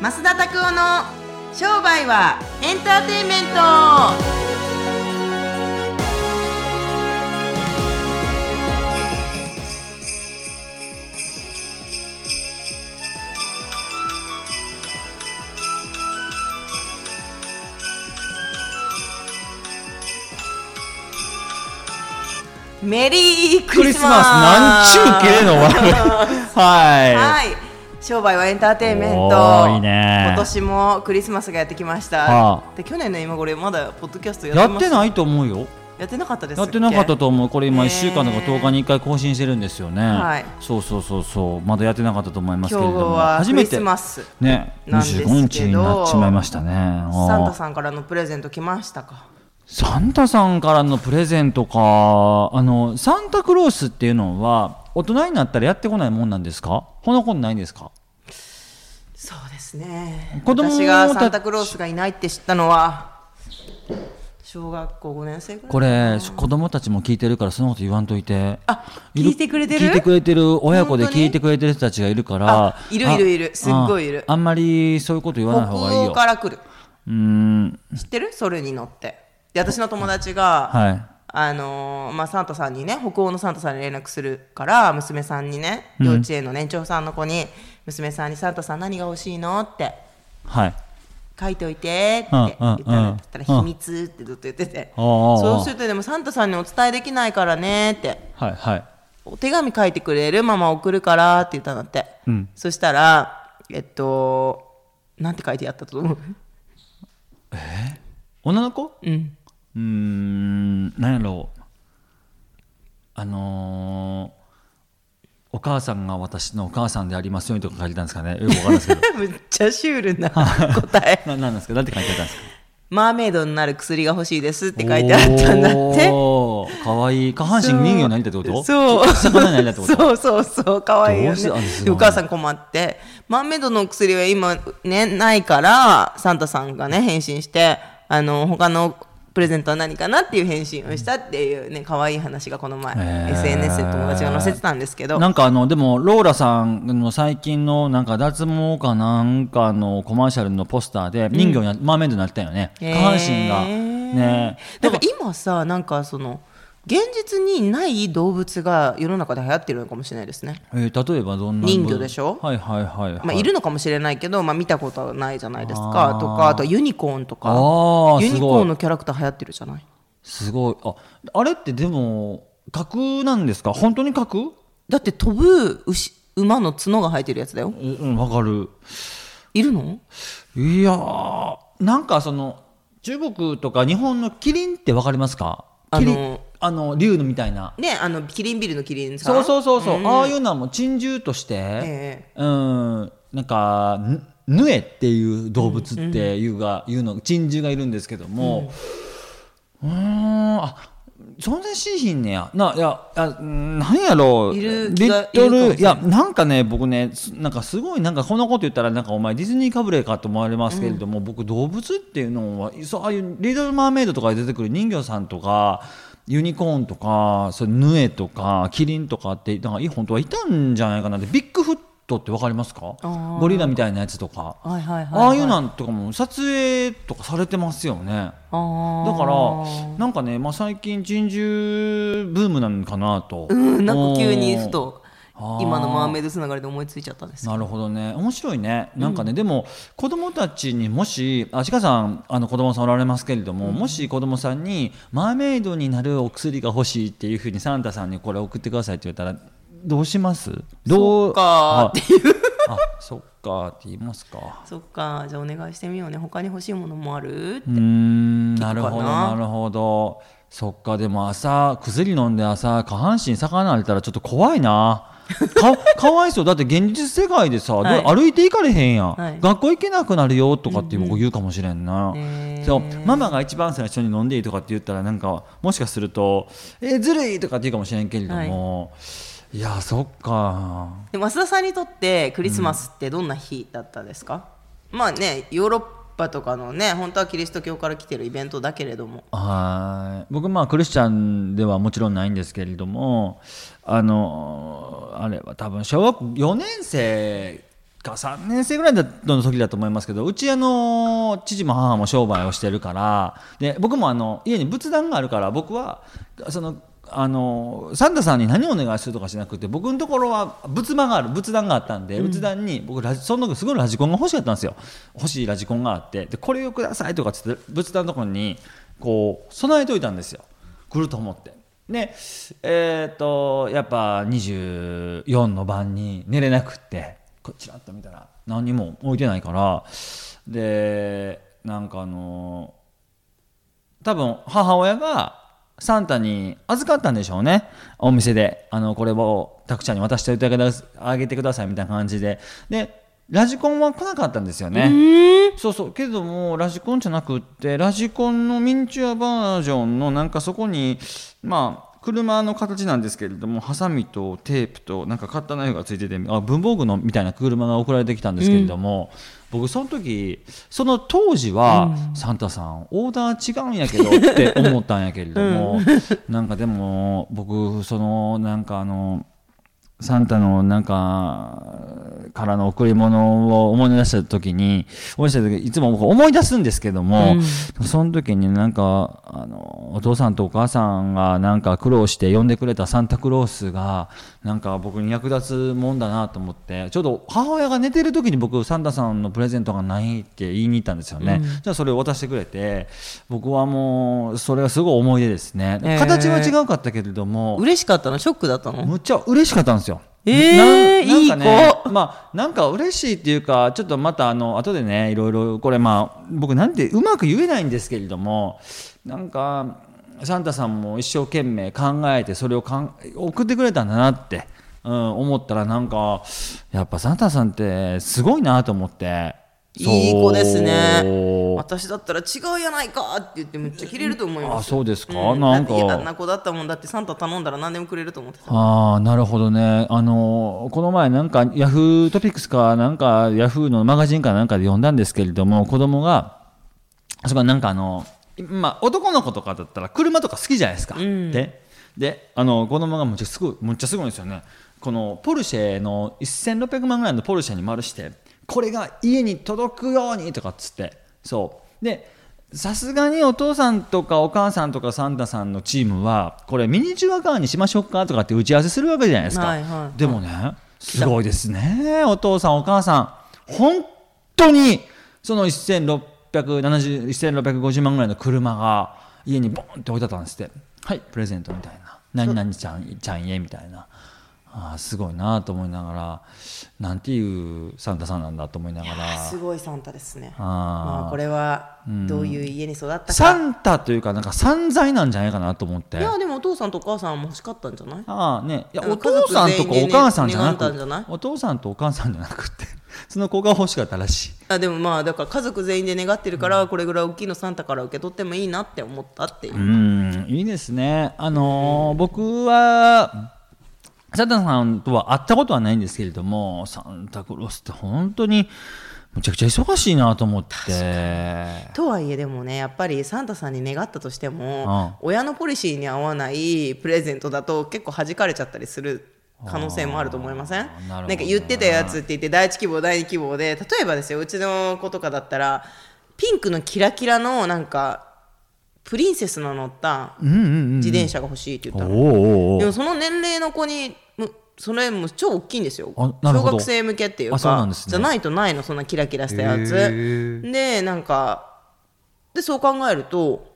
増田拓夫の商売はエンターテインメント。メリークリスマス。クリスマス。なんちゅうけれのはい。はい商売はエンターテインメント。いいね。今年もクリスマスがやってきました、はで去年の今頃まだポッドキャストやってます。やってないと思うよ。やってなかったですやってなかったと思う。これ今ね1週間とか10日に1回更新してるんですよね、はい。そうそうそうそう。まだやってなかったと思いますけれども。初めてねなんですけど。25日になっちまいましたね。サンタんさんからのプレゼント来ましたか？サンタさんからのプレゼントか。あのサンタクロースっていうのは大人になったらやってこないもんなんですか？こんなことないんですか？そうですね。子供た私がサンタクロースがいないって知ったのは小学校5年生ぐらい。これ子供たちも聞いてるからそのこと言わんといて。あ聞いてくれてる？聞いてくれてる親子で聞いてくれてる人たちがいるから。あいるいるいる。すっごいいる。ああんまりそういうこと言わない北方がいいよ。欧から来る。うーん。知ってる？それに乗って。で私の友達が、はい。あのーまあ、サンタさんにね北欧のサンタさんに連絡するから娘さんにね幼稚園の年長さんの子に、娘さんに「サンタさん何が欲しいの?」って。はい。書いておいてって言ったら,、秘密ってずっと言ってて、そうするとでもサンタさんにお伝えできないからねって。はいはい。お手紙書いてくれるママ送るからって言ったんだって、うん。そしたらえっとなんて書いてあったと思う？女の子？うん。うーん何やろう。あのーお母さんが私のお母さんでありますようにとか書いてたんですかね。よくわかんないですけど。むっちゃシュールな答え。ななんなんですか？なんて書いてあったんですか？マーメイドになる薬が欲しいですって書いてあったんだって。かわいい。下半身人形になりたいってこと？そう。魚になりたいってこと？そうそうそうかわいいよね。お母さん困って。マーメイドの薬は今ねないからサンタさんがね返信してあの他のプレゼントは何かなっていう返信をしたっていうね可愛い話がこの前、へー。SNS で友達が載せてたんですけど。なんかあのでもローラさんの最近のなんか脱毛かなんかのコマーシャルのポスターで人形にな、マーメイドになったよね。下半身が。ね。だから今さなんかその現実にない動物が世の中で流行ってるのかもしれないですね。えー例えばどんな人魚でしょ？はいはいはい、はい。まあ、いるのかもしれないけど、まあ、見たことはないじゃないですか。とかあとはユニコーンとか。ユニコーンのキャラクター流行ってるじゃない？すごい。ああれってでも架空なんですか？本当に架空だって飛ぶ牛馬の角が生えてるやつだよ。うんうんわかる。いるの？いやーなんかその中国とか日本のキリンってわかりますか？キリン。あのあの竜のみたいな。ねあのキリンビルのキリンさん？そうそうそうそう、ん。ああいうのはもう珍獣として、えうんなんかぬヌエっていう動物っていうが、いうの珍獣がいるんですけども。うーんあ存在しいひんねや。ないやあうんなんやろう。いるリットルいやなんかね僕ねすなんかすごいなんかこんなこと言ったらなんかお前ディズニーかぶれかと思われますけれども、僕動物っていうのはそうああいうリトル・マーメイドとかで出てくる人魚さんとかユニコーンとかそれヌエとかキリンとかってなんかい本当はいたんじゃないかなってビッグフットってわかりますか？ゴリラみたいなやつとか、はいはいはい、ああいうなんとかも撮影とかされてますよね。だからなんかね、まあ、最近珍獣ブームなのかなと、うんなんか急にふと今のマーメイドつながりで思いついちゃったんですなるほどね。面白いね。なんかね、でも子供たちにもしあちかさんあの子供さんおられますけれども、もし子供さんにマーメイドになるお薬が欲しいっていうふうにサンタさんにこれ送ってくださいって言ったらどうします？どそっかーっていう。あそっかって言いますか。そっかじゃあお願いしてみようね。他に欲しいものもあるうーんな？るほどなるほど。そっかでも朝薬飲んで朝下半身逆なれたらちょっと怖いなかかわいそう。だって現実世界でさ、はい。歩いていかれへんやん、はい。学校行けなくなるよとかって僕言うかもしれんな、へー。そう。ママが一番最初に飲んでいいとかって言ったらなんかもしかすると「えーずるい!」とかって言うかもしれんけれども、い、やそっか。で増田さんにとってクリスマスってどんな日だったですか、まあねヨーロッパとかのね本当はキリスト教から来てるイベントだけれどもはい僕まあクリスチャンではもちろんないんですけれどもあのあれは多分小学校4年生か3年生ぐらいの時だと思いますけどうちあの父も母も商売をしてるからで僕もあの家に仏壇があるから僕はそのあのサンタさんに何をお願いするとかしなくて僕のところは仏間がある仏壇があったんで、仏壇に僕ラジその時すごいラジコンが欲しかったんですよ。欲しいラジコンがあってでこれをくださいとかっつって仏壇のところにこう備えておいたんですよ。来ると思って。でえっ、とやっぱ24の晩に寝れなくってこちらっと見たら何にも置いてないからでなんかあの多分母親がサンタに預かったんでしょうね。お店で。あのこれをタクちゃんに渡しておいてあげてくださいみたいな感じで。でラジコンは来なかったんですよね。そうそう。けどもラジコンじゃなくってラジコンのミニチュアバージョンのなんかそこにまあ車の形なんですけれどもハサミとテープとなんかカッターナイフがついててあ文房具のみたいな車が送られてきたんですけれども、うん、僕その時その当時は、うん、サンタさんオーダー違うんやけどって思ったんやけれども、うん、なんかでも僕そのなんかあのサンタのなんかからの贈り物を思い出した時に思い出した時いつも僕思い出すんですけども、うん、その時になんかあのお父さんとお母さんがなんか苦労して呼んでくれたサンタクロースがなんか僕に役立つもんだなと思ってちょうど母親が寝てる時に僕サンタさんのプレゼントがないって言いに行ったんですよね、うん、じゃあそれを渡してくれて僕はもうそれがすごい思い出ですね、えー、形は違うかったけれども嬉しかったの？ショックだったの？むっちゃ嬉しかったんですよえー、いい子。まあなんか嬉しいっていうかちょっとまたあの後でねいろいろこれまあ僕なんてうまく言えないんですけれどもなんかサンタさんも一生懸命考えてそれをかん送ってくれたんだなって、うん、思ったらなんかやっぱサンタさんってすごいなと思っていい子ですね。私だったら違うやないかって言ってめっちゃ切れると思います。あそうですか、うん、なんか。嫌な子だったもんだってサンタ頼んだら何でもくれると思ってたああなるほどね。あのこの前なんかヤフートピックスかなんかヤフーのマガジンかなんかで読んだんですけれども子供がそこなんかあのまあ男の子とかだったら車とか好きじゃないですか、うん、でであの子供がむっちゃすごいむっちゃすごいんですよね。このポルシェの1600万ぐらいのポルシェに丸してこれが家に届くようにとかっつって。そう。でさすがにお父さんとかお母さんとかサンタさんのチームはこれミニチュアカーにしましょうかとかって打ち合わせするわけじゃないですか、はいはいはい、でもねすごいですね。お父さんお母さん本当にその1650万ぐらいの車が家にボンって置いてあったんですって。はいプレゼントみたいな。何々ちゃんちゃんへみたいなあすごいなと思いながらなんていうサンタさんなんだと思いながら。すごいサンタですね。あ、まあ、これはどういう家に育ったか、うん、サンタというかなんか散財なんじゃないかなと思って。いやでもお父さんとお母さんも欲しかったんじゃない？ああね。いやお父さんとかお母さんじゃなくてお父さんとお母さんじゃなくて その子が欲しかったらしい。あでもまあだから家族全員で願ってるから、これぐらい大きいのサンタから受け取ってもいいなって思ったっていう。うんいいですね。あのー、僕はサンタさんとは会ったことはないんですけれどもサンタクロースって本当にむちゃくちゃ忙しいなと思って。とはいえでもねやっぱりサンタさんに願ったとしても、うん、親のポリシーに合わないプレゼントだと結構弾かれちゃったりする可能性もあると思いません？なんか言ってたやつって言って第一希望第二希望で例えばですようちの子とかだったらピンクのキラキラのなんかプリンセスの乗った自転車が欲しいって言ったの、でもその年齢の子にそれも超大きいんですよ。小学生向けっていうか、ね、じゃないとないのそんなキラキラしたやつ。でなんかでそう考えると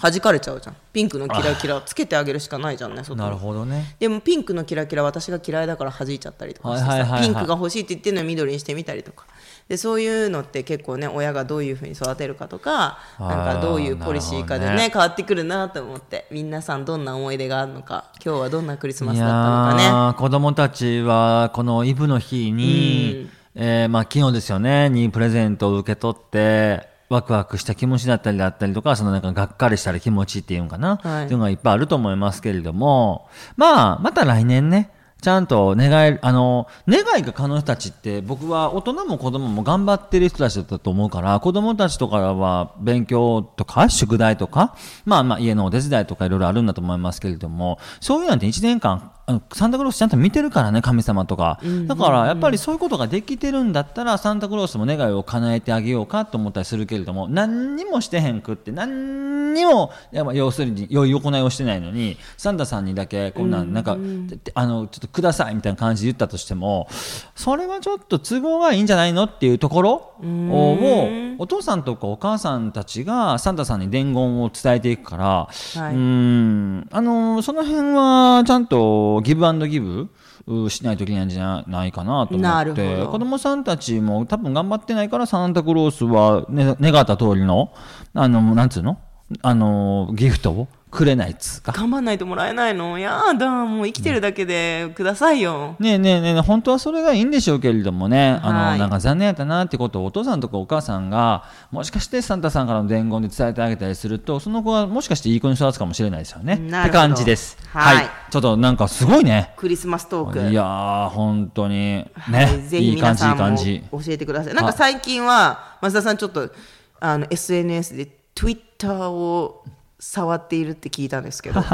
弾かれちゃうじゃん。ピンクのキラキラつけてあげるしかないじゃんねなるほどね。でもピンクのキラキラ私が嫌いだから弾いちゃったりとかしてさ、ピンクが欲しいって言ってるのに緑にしてみたりとかでそういうのって結構ね親がどういうふうに育てるかとかなんかどういうポリシーかでね、ね、変わってくるなと思って皆さんどんな思い出があるのか今日はどんなクリスマスだったのかね。子供たちはこのイブの日に、うん、えー、まあ、昨日ですよねにプレゼントを受け取ってワクワクした気持ちだったりだったりとか、そのなんかがっかりしたら気持ちっていうのかな、はい、っていうのがいっぱいあると思いますけれども、まあ、また来年ね、ちゃんと願い、あの、願いが可能たちって僕は大人も子供も頑張ってる人たちだったと思うから、子供たちとかは勉強とか宿題とか、まあまあ家のお手伝いとかいろいろあるんだと思いますけれども、そういうなんて1年間サンタクロースちゃんと見てるからね神様とか、だからやっぱりそういうことができてるんだったらサンタクロースも願いを叶えてあげようかと思ったりするけれども何にもしてへんくって何にも要するに良い行いをしてないのにサンタさんにだけこんなんなんか、あのちょっとくださいみたいな感じで言ったとしてもそれはちょっと都合がいいんじゃないのっていうところをお父さんとかお母さんたちがサンタさんに伝言を伝えていくから、はい。うん。あのその辺はちゃんとギブアンドギブうしないといけないんじゃないかなと思って。ど。子供さんたちも多分頑張ってないからサンタクロースは、ね、願った通りのあのなんつうの？あのギフトをくれないっつうか。頑張んないともらえないの？やだもう生きてるだけでくださいよ、ねえねえねえ本当はそれがいいんでしょうけれどもね、あはい。のなんか残念やったなってことをお父さんとかお母さんがもしかしてサンタさんからの伝言で伝えてあげたりするとその子はもしかしていい子に育つかもしれないですよね。ってなるほど。感じです。はい。ちょっとなんかすごいね。クリスマストーク。いやー本当にね、はい。ぜひいい感じ。教えてください。なんか最近は増田さんちょっとあの SNS で Twitter を触っているって聞いたんですけど。ち ょ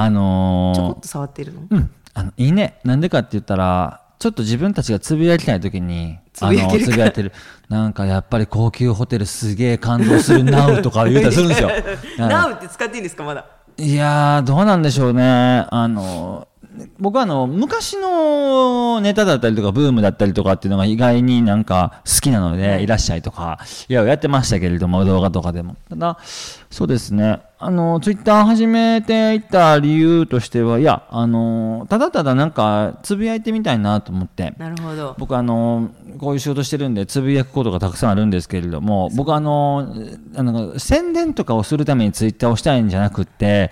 あのーこっと触っているの、うん、あのいいね。なんでかって言ったらちょっと自分たちがつぶやきたい時につぶやけるあのつぶやいてる。なんかやっぱり高級ホテルすげえ感動する。なうとか言うたりするんですよ。ナウって使っていいんですかまだ？いやーどうなんでしょうね。あの僕はあの昔のネタだったりとかブームだったりとかっていうのが意外になんか好きなので、い。らっしゃいとか いややってましたけれども動画とかでも。ただそうですね。あのツイッター始めていった理由としてはいやあのただただなんかつぶやいてみたいなと思って。なるほど。僕あのこういう仕事してるんでつぶやくことがたくさんあるんですけれども僕あのあの宣伝とかをするためにツイッターをしたいんじゃなくって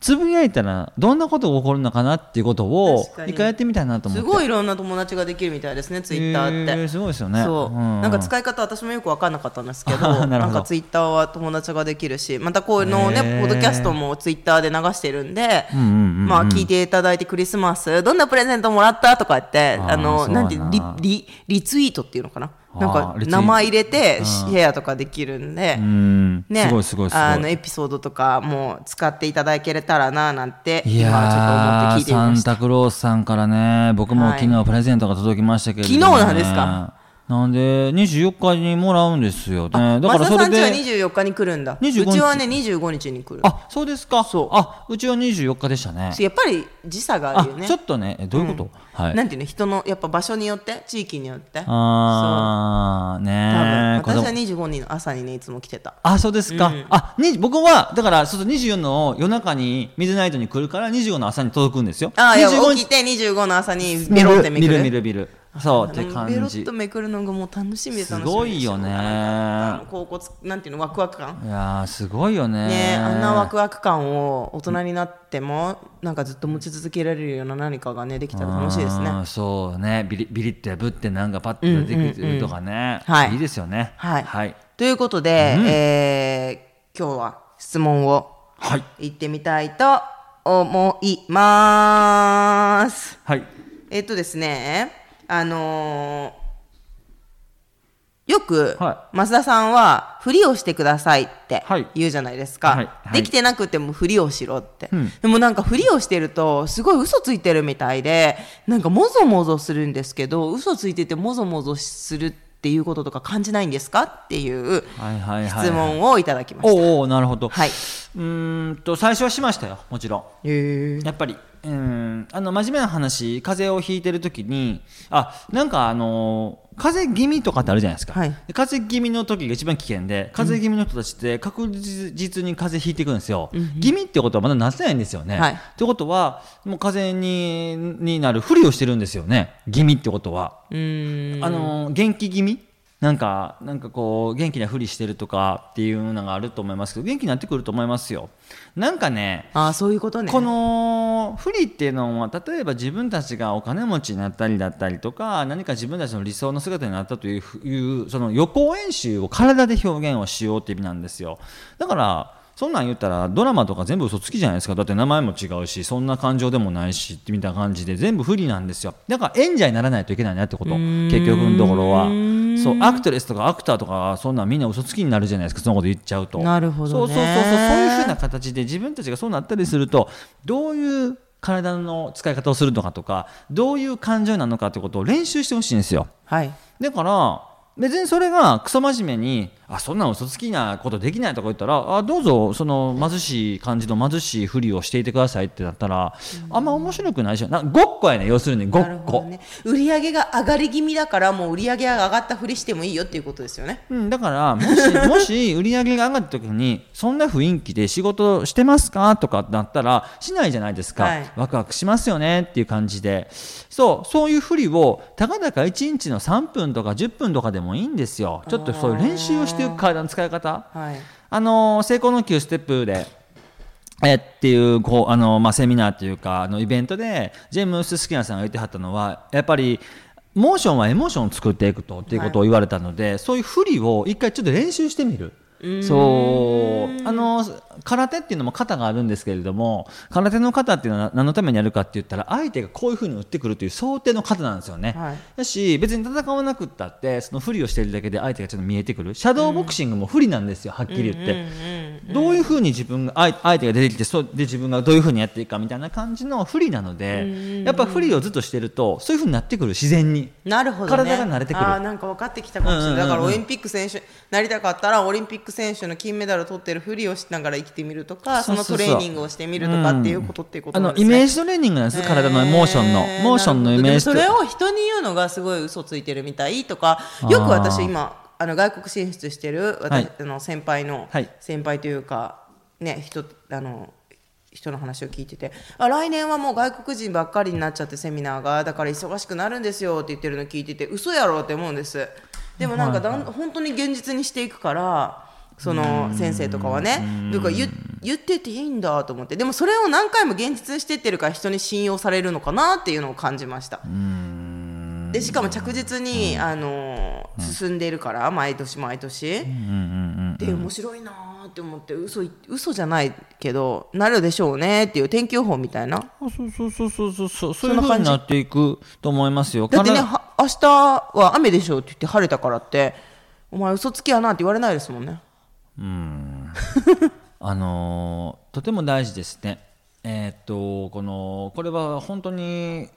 つぶやいたらどんなことが起こるのかなっていうことを一回やってみたいなと思って。すごいいろんな友達ができるみたいですねツイッターって、すごいですよね。そう、ん。なんか使い方私もよく分かんなかったんですけど なんかツイッターは友達ができるしまたこういうのをねポッドキャストもツイッターで流してるんで、うんうんうんうん。まあ聞いていただいてクリスマスどんなプレゼントもらったとか言ってあのななんてリリリツイートっていうのかななんか名前入れてシェアとかできるんで、うん。ね、すごいすごいすごい。あのエピソードとかも使っていただけれたらななんてい今ちょっと思って聞いてみました。サンタクロースさんからね僕もはい。昨日プレゼントが届きましたけれども、ね、昨日なんですか？なんで24日にもらうんですよね。だからそれ増田さんちはで24日に来るんだ。う25日。ちはね25日に来る。あそうですか。そう。あうちは24日でしたね。やっぱり時差がああるよね。ちょっとね。えどういうこと、はい。なんていうの人のやっぱ場所によって？地域によって？あー多ね分私は子供25日の朝にねいつも来てた。あそうですか、あに僕はだからそうそう24の夜中にミズナイトに来るから25の朝に届くんですよ。ああいや25起きて25の朝にベロってめくる。見る見る見るそうってベロ感じっとめくるのがもう楽しみで楽しみすごいよね。高骨なんていうのワクワク感。いやーすごいよね。ねあんなワクワク感を大人になってもなんかずっと持ち続けられるような何かがねできたら楽しいですね。うんそうね。ビリビリってぶってなんかパッと出てくるとかね、はい。いいですよね。はい、はい、ということで、えー今日は質問をはい。行ってみたいと思います。はい。えっとですね、あのーよく、は増田さんは、ふりをしてくださいってはい。言うじゃないですか。はい。はい。できてなくてもふりをしろって。うん。でもなんか、ふりをしてると、すごい嘘ついてるみたいで、なんか、もぞもぞするんですけど、嘘ついててもぞもぞするっていうこととか感じないんですかっていうはいはいはい質問をいただきました。おうおうなるほど、はい。うーんと最初はしましたよもちろん。へやっぱりうん。あの真面目な話風邪をひいてる時にあなんかあの風邪気味とかってあるじゃないですか、はい。で風邪気味の時が一番危険で風邪気味の人たちって確実に風邪ひいていくんですよ、気味ってことはまだなってないんですよね、はい。ってことはもう風邪にになるふりをしてるんですよね。気味ってことは。あの元気気味なんかなんかこう元気なふりしてるとかっていうのがあると思いますけど元気になってくると思いますよなんかねああ、そういうことね。この不利っていうのは例えば自分たちがお金持ちになったりだったりとか何か自分たちの理想の姿になったというふいうその予行演習を体で表現をしようって意味なんですよだからそんなん言ったらドラマとか全部嘘つきじゃないですか。だって名前も違うしそんな感情でもないしみたいな感じで全部不利なんですよ。だから演者にならないといけないなってこと。結局のところは。そうアクトレスとかアクターとかそんなんみんな嘘つきになるじゃないですか。そのこと言っちゃうと。なるほどね。そうそうそうそうそういうふうな形で自分たちがそうなったりするとどういう体の使い方をするのかとかどういう感情なのかってことを練習してほしいんですよ。はい。だから別にそれがクソ真面目にあそんな嘘つきなことできないとか言ったらあどうぞその貧しい感じの貧しいふりをしていてくださいってなったら、あんま面白くないでしょなごっこやね要するにごっこ、ね。売り上げが上がり気味だからもう売り上げが上がったふりしてもいいよっていうことですよね。うん、だからもし もし売り上げが上がった時にそんな雰囲気で仕事してますかとかなったらしないじゃないですか、はい。ワクワクしますよねっていう感じで。そうそういうふりをたかだか1日の3分とか10分とかでもいいんですよ。ちょっとそういう練習をしていく体の使い方はいあの成功の9ステップでえっていうこうあの、まあ、セミナーっていうかあのイベントでジェームス・スキナーさんが言ってはったのはやっぱりモーションはエモーションを作っていくとっていうことを言われたので、そういう振りを一回ちょっと練習してみる。そう。あの空手っていうのも型があるんですけれども空手の型っていうのは何のためにやるかって言ったら相手がこういうふうに打ってくるという想定の型なんですよね。はい。だし別に戦わなくったってその振りをしているだけで相手がちょっと見えてくる。シャドーボクシングも不利なんですよはっきり言って、どういうふうに自分が相相手が出てきてそうで自分がどういうふうにやっていくかみたいな感じの不利なので、やっぱ不利をずっとしてるとそういうふうになってくる自然に。なるほど、ね、体が慣れてくる。あーなんか分かってきたかもしれない、うんうんうんうんだからオリンピック選手なりたかったらオリンピック選手の金メダルを取ってるふりをしながら生きてみるとかそのトレーニングをしてみるとかっていうことっていうことあなんですね。のイメージトレーニングなんです、体のモーションのモーションのイメージそれを人に言うのがすごい嘘ついてるみたいとかよく私今あの外国進出してる私、はい。あの先輩の、はい。先輩というかね人あの人の話を聞いててあ来年はもう外国人ばっかりになっちゃってセミナーがだから忙しくなるんですよって言ってるの聞いてて嘘やろって思うんです。でもなんかだん、本当に現実にしていくからその先生とかはねだから言言ってていいんだと思って。でもそれを何回も現実にしてってるから人に信用されるのかなっていうのを感じました。でしかも着実に、あの進んでいるから毎年毎年、で面白いなーって思って嘘い嘘じゃないけどなるでしょうねっていう天気予報みたいな。あそうそうそうそうそう。そうそういうふうになっていくと思いますよ。だってね明日は雨でしょうって言って晴れたからってお前嘘つきやなって言われないですもんね あのーとても大事ですね。えーっとこのこれは本当に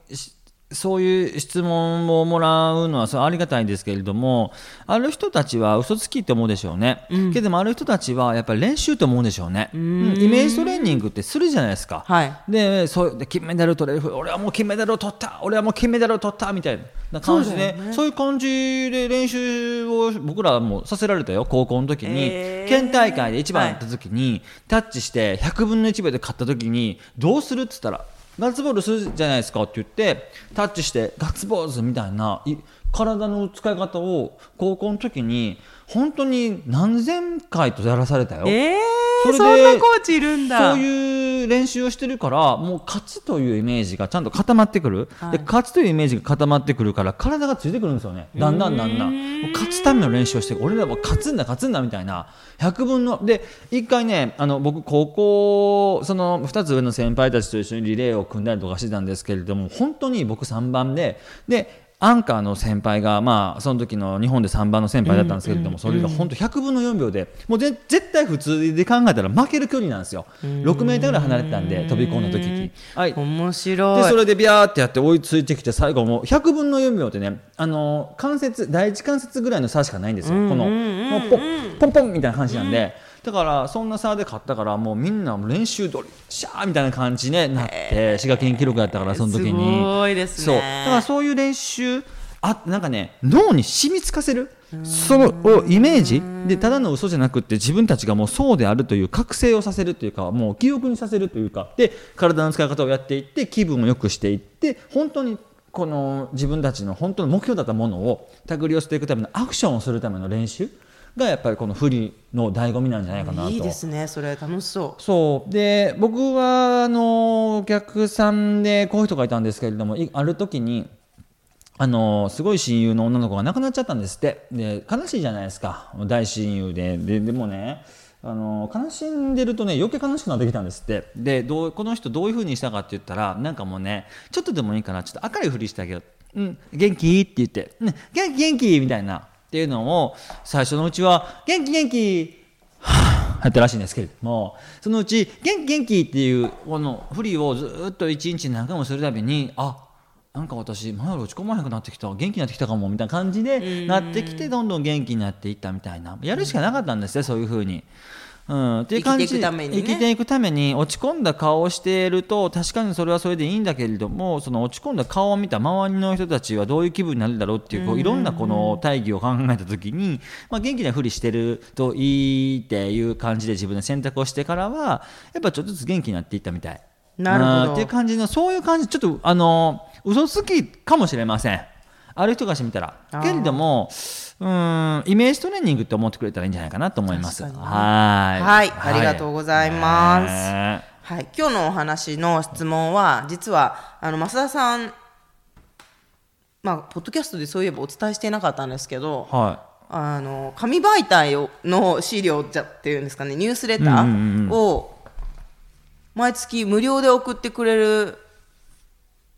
そういう質問をもらうのはそれありがたいんですけれどもある人たちは嘘つきって思うでしょうね、けどもある人たちはやっぱり練習って思うでしょうね、うん。イメージトレーニングってするじゃないですか、はい。でそうで金メダル取れる俺はもう金メダルを取った俺はもう金メダルを取ったみたいな感じでそう,、いう感じで練習を僕らもさせられたよ高校の時に、へー。県大会で一番やった時に、タッチして100分の1秒で勝った時にどうするっつったらガッツポールするじゃないですかって言ってタッチしてガッツポーズみたいない体の使い方を高校の時に本当に何千回とやらされたよ。えそれでそんなコーチいるんだ。そういう練習をしてるからもう勝つというイメージがちゃんと固まってくる、はい。で勝つというイメージが固まってくるから体がついてくるんですよね。だんだんだんだん。勝つための練習をして俺らは勝つんだ勝つんだみたいな。100分ので一回ねあの僕高校その2つ上の先輩たちと一緒にリレーを組んだりとかしてたんですけれども本当に僕3番ででアンカーの先輩が、まあ、その時の日本で3番の先輩だったんですけれども、それが本当100分の4秒でもうぜ絶対普通で考えたら負ける距離なんですよ。6メートルぐらい離れてたんで飛び込んだ時に。はい。面白い。でそれでビャーってやって追いついてきて最後もう100分の4秒ってねあの関節第一関節ぐらいの差しかないんですよ、このもうポンポンポンみたいな感じなんで、だからそんな差で勝ったからもうみんな練習通りシャーみたいな感じになって滋賀県記録やったからその時に。すごいですね。そう。だからそういう練習あなんかね脳に染みつかせるそのをイメージ。でただの嘘じゃなくって自分たちがもうそうであるという覚醒をさせるというかもう記憶にさせるというか。で体の使い方をやっていって気分を良くしていって本当にこの自分たちの本当の目標だったものを手繰り寄せていくためのアクションをするための練習がやっぱりこのフリの醍醐味なんじゃないかなと。いいですねそれ楽しそう。そう。で僕はあのお客さんでこういう人がいたんですけれどもいある時にあのすごい親友の女の子が亡くなっちゃったんですって。で悲しいじゃないですか。大親友で。ででもねあの悲しんでるとね余計悲しくなってきたんですって。でどうこの人どういうふうにしたかって言ったらなんかもうねちょっとでもいいからちょっと明るいふりしてあげよう、うん、元気？って言って、うん、元気？元気？みたいなっていうのを最初のうちは元気元気はぁやったらしいんですけれどもそのうち「元気元気」っていうこの振りをずっと一日何回もするたびにあなんか私前より落ち込まへんくなってきた。元気になってきたかもみたいな感じでなってきてどんどん元気になっていったみたいな。やるしかなかったんですねそういうふうに。うん、っていう感じ生きていくためにね。生きていくために落ち込んだ顔をしていると確かにそれはそれでいいんだけれどもその落ち込んだ顔を見た周りの人たちはどういう気分になるだろうっていうこういろんなこの大義を考えた時に、まあ、元気なふりしてるといいっていう感じで自分で選択をしてからはやっぱちょっとずつ元気になっていったみたい。なるほど。うん。っていう感じのそういう感じちょっとあの嘘つきかもしれませんある人がしてみたらけれどもうんイメージトレーニングって思ってくれたらいいんじゃないかなと思います。はい。はいありがとうございます。ね。はい、今日のお話の質問は実はあの増田さんまあポッドキャストでそういえばお伝えしてなかったんですけどはあの紙媒体をの資料じゃっていうんですかねニュースレターを毎月無料で送ってくれる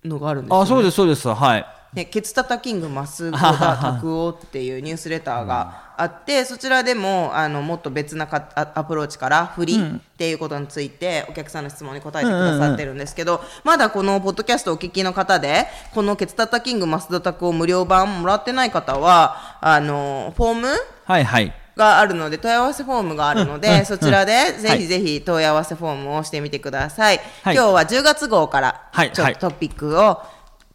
のがあるんですよ、ね、いあそうですそうです。はいね、ケツタタキングマスゴダ拓夫っていうニュースレターがあって、そちらでもあのもっと別なかアアプローチから振りっていうことについてお客さんの質問に答えてくださってるんですけど、まだこのポッドキャストをお聞きの方でこのケツタタキングマスダタクを無料版もらってない方はあのフォームはいはい。があるので問い合わせフォームがあるので、うんうんそちらでぜはいひぜひ問い合わせフォームをしてみてください、はい。今日は10月号からはいはい。ちょっとトピックを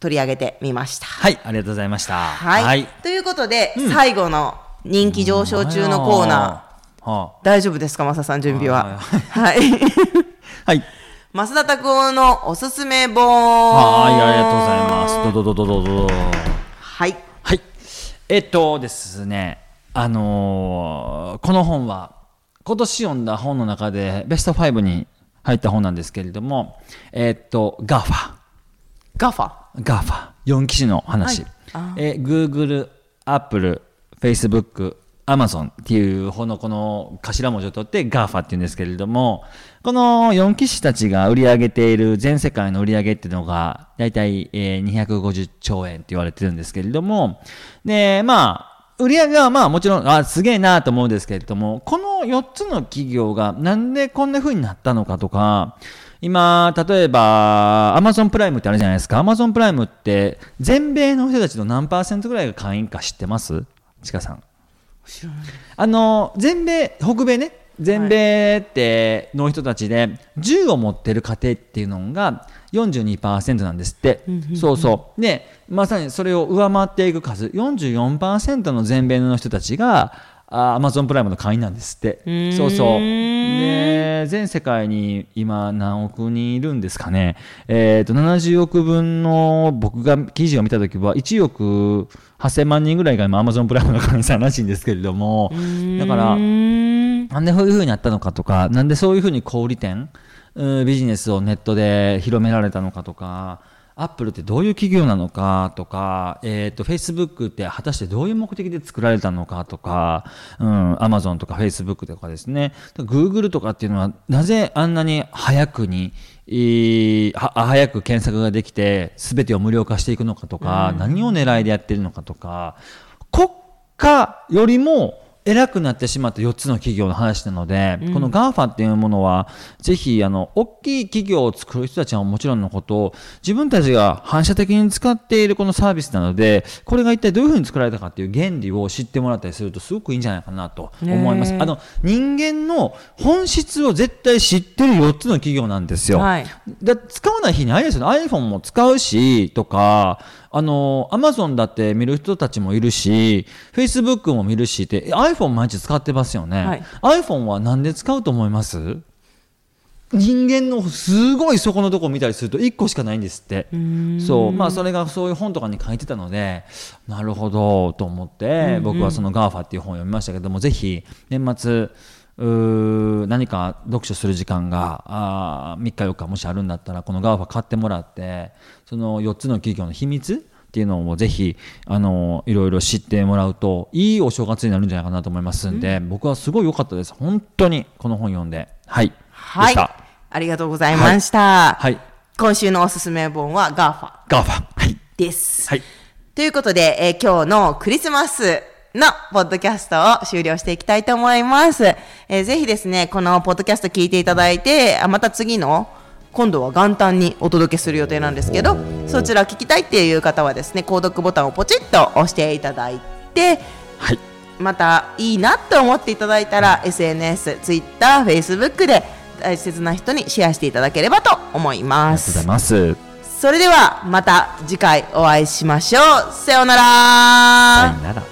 取り上げてみました。はいありがとうございましたはい、ということで、最後の人気上昇中のコーナー、は大丈夫ですか、増田さん、準備は？はい。はい 増田拓夫のおすすめ本。はいありがとうございますどどどどどどどはい。はい。えっとですね、あのーこの本は今年読んだ本の中でベスト5に入った本なんですけれども、えっと、GAFA。ガファ。GAFA。4機種の話。え Google、Apple、Facebook、Amazon っていう方のこの頭文字を取って GAFA っていうんですけれども、この4機種たちが売り上げている全世界の売り上げっていうのが、だいたいえー250兆円って言われてるんですけれども、で、まあ、売り上げはまあもちろん、あ、すげえなと思うんですけれども、この4つの企業がなんでこんな風になったのかとか、今、例えば、アマゾンプライムってあるじゃないですか。アマゾンプライムって、全米の人たちの何パーセントぐらいが会員か知ってます？ちかさん。知らない。あの、全米、北米ね。全米っての人たちで銃を持ってる家庭っていうのが42%なんですって、そうそうでまさにそれを上回っていく数44%の全米の人たちがアマゾンプライムの会員なんですって。そうそう。で全世界に今何億人いるんですかね、えー、と70億分の僕が記事を見た時は1億8000万人ぐらいが今アマゾンプライムの会員さんらしいんですけれども。だからなんでそういうふうになったのかとか、なんでそういうふうに小売店、うんビジネスをネットで広められたのかとか、アップルってどういう企業なのかとか、えっ、と、フェイスブックって果たしてどういう目的で作られたのかとか、うん、アマゾンとかフェイスブックとかですね、グーグルとかっていうのは、なぜあんなに早くに、えーは早く検索ができて、すべてを無料化していくのかとか、何を狙いでやってるのかとか、国家よりも偉くなってしまった4つの企業の話なので、この GAFA っていうものは、ぜひ、あの、大きい企業を作る人たちはもちろんのこと、自分たちが反射的に使っているこのサービスなので、これが一体どういうふうに作られたかっていう原理を知ってもらったりすると、すごくいいんじゃないかなと思います。あの、人間の本質を絶対知ってる4つの企業なんですよ。はいだ使わない日にあれですよね iPhone も使うしとかあの Amazon だって見る人たちもいるし Facebook も見るしって iPhone 毎日使ってますよね、はい。iPhone はなんで使うと思います？人間のすごい底のとこ見たりすると1個しかないんですって。そう。まあそれがそういう本とかに書いてたのでなるほどと思って僕はその GAFA っていう本を読みましたけどもぜひ年末うー何か読書する時間があ3日4日もしあるんだったらこの GAFA 買ってもらってその4つの企業の秘密っていうのをぜひあのいろいろ知ってもらうといいお正月になるんじゃないかなと思いますんで、僕はすごい良かったです。本当にこの本読んで。はい。はい。でした。ありがとうございました。はい。今週のおすすめ本は GAFA GAFA はい。です。はい。ということで、えー今日のクリスマスのポッドキャストを終了していきたいと思います。ええーぜひですね、このポッドキャスト聞いていただいて、あまた次の、今度は元旦にお届けする予定なんですけど、そちらを聞きたいっていう方はですね、購読ボタンをポチッと押していただいて、はいまたいいなと思っていただいたら SNS、Twitter、Facebook で大切な人にシェアしていただければと思いまありがとうございす。ますそれではまた次回お会いしましょう。さようなら。さよなら